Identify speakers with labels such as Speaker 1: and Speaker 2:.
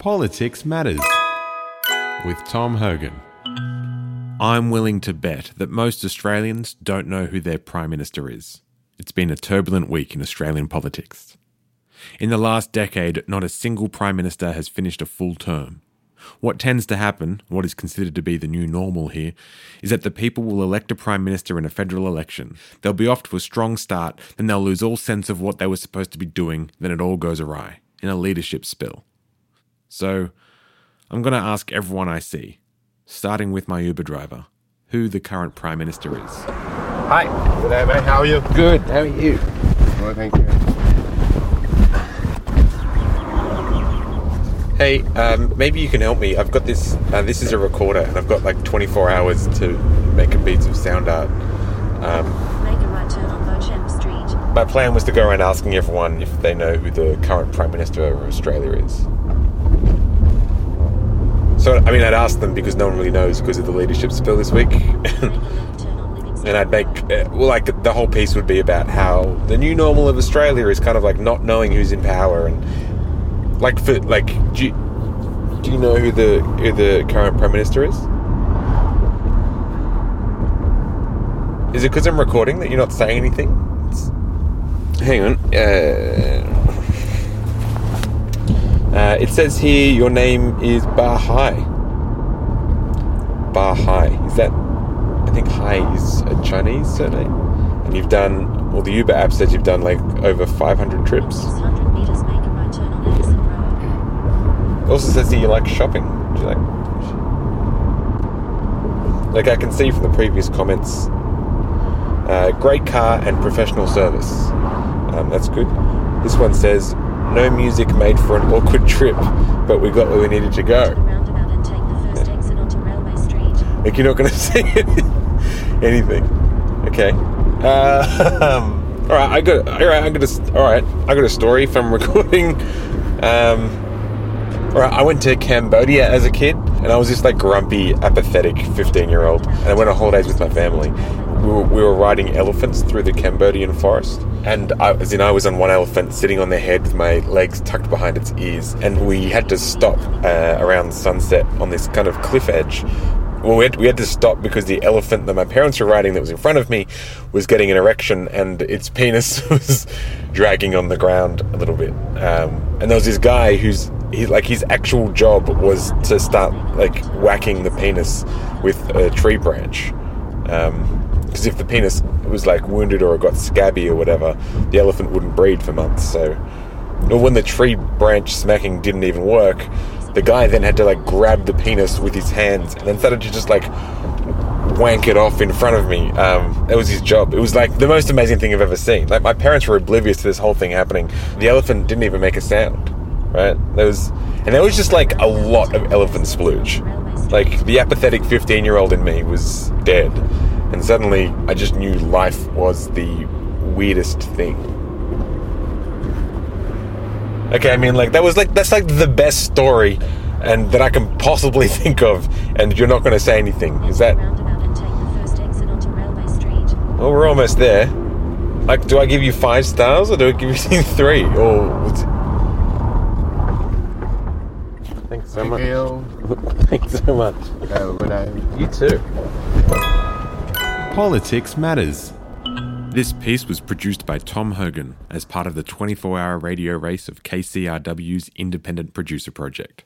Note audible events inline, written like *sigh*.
Speaker 1: Politics Matters with Tom Hogan.
Speaker 2: I'm willing to bet that most Australians don't know who their Prime Minister is. It's been a turbulent week in Australian politics. In the last decade, not a single Prime Minister has finished a full term. What tends to happen, what is considered to be the new normal here, is that the people will elect a Prime Minister in a federal election. They'll be off to a strong start, then they'll lose all sense of what they were supposed to be doing, then it all goes awry, in a leadership spill. So, I'm going to ask everyone I see, starting with my Uber driver, who the current Prime Minister is.
Speaker 3: Hi. Good day, mate. How are you?
Speaker 2: Good, how are you?
Speaker 3: Well, thank you.
Speaker 2: Hey, um, maybe you can help me. I've got this. Uh, this is a recorder, and I've got like 24 hours to make a piece of sound art. Um,
Speaker 4: Make a right turn on Beauchamp Street.
Speaker 2: my plan was to go around asking everyone if they know who the current Prime Minister of Australia is. So, I mean, I'd ask them because no one really knows because of the leadership spill this week. *laughs* And I'd make, uh, well, like, the whole piece would be about how the new normal of Australia is kind of like not knowing who's in power and, like, for, like, do you, do you know who the who the current prime minister is? Is it because I'm recording that you're not saying anything? It's- hang on. Uh, uh, it says here your name is Bahai. Bahai. Is that? I think Hai is a Chinese surname. And you've done. Well, the Uber app says you've done like over 500 trips.
Speaker 4: 600 metres, make a right turn on Anderson Road.
Speaker 2: It also says that you like shopping. Do you like? Like I can see from the previous comments, uh, great car and professional service. Um, that's good. This one says no music made for an awkward trip, but we got where we needed to go.
Speaker 4: the roundabout and take the first exit onto Railway Street.
Speaker 2: Like you're not going *laughs* to see anything. Okay. *laughs* Uh, all right. I got. All right. I got a. All right. I got a story from *laughs* recording. Um, all right. I went to Cambodia as a kid, and I was just like grumpy, apathetic 15 year old. And I went on holidays with my family. We were, we were riding elephants through the Cambodian forest, and I, as in I was on one elephant, sitting on their head with my legs tucked behind its ears, and we had to stop uh, around sunset on this kind of cliff edge well, we had, we had to stop because the elephant that my parents were riding that was in front of me was getting an erection and its penis *laughs* was dragging on the ground a little bit. Um, and there was this guy who's he, like his actual job was to start like whacking the penis with a tree branch. Because if the penis was like wounded or it got scabby or whatever, the elephant wouldn't breed for months. So, or when the tree branch smacking didn't even work, the guy then had to like grab the penis with his hands and then started to just like wank it off in front of me. Um, that was his job. It was like the most amazing thing I've ever seen. Like my parents were oblivious to this whole thing happening. The elephant didn't even make a sound, right? There was, and there was just like a lot of elephant splooge. Like the apathetic 15 year old in me was dead, and suddenly I just knew life was the weirdest thing. Okay, I mean, like that was like that's like the best story, and that I can possibly *laughs* think of, and you're not going to say anything. Is that?
Speaker 4: Roundabout and take the first exit onto Railway Street.
Speaker 2: Well, we're almost there. Like, do I give you five stars or do I give you *laughs* three? Or what's- thanks so much.
Speaker 3: you. *laughs*
Speaker 2: Thanks so much.
Speaker 3: Have a good day.
Speaker 2: You too.
Speaker 1: Politics Matters.
Speaker 2: This piece was produced by Tom Hogan as part of the 24 hour radio race of KCRW's Independent Producer Project.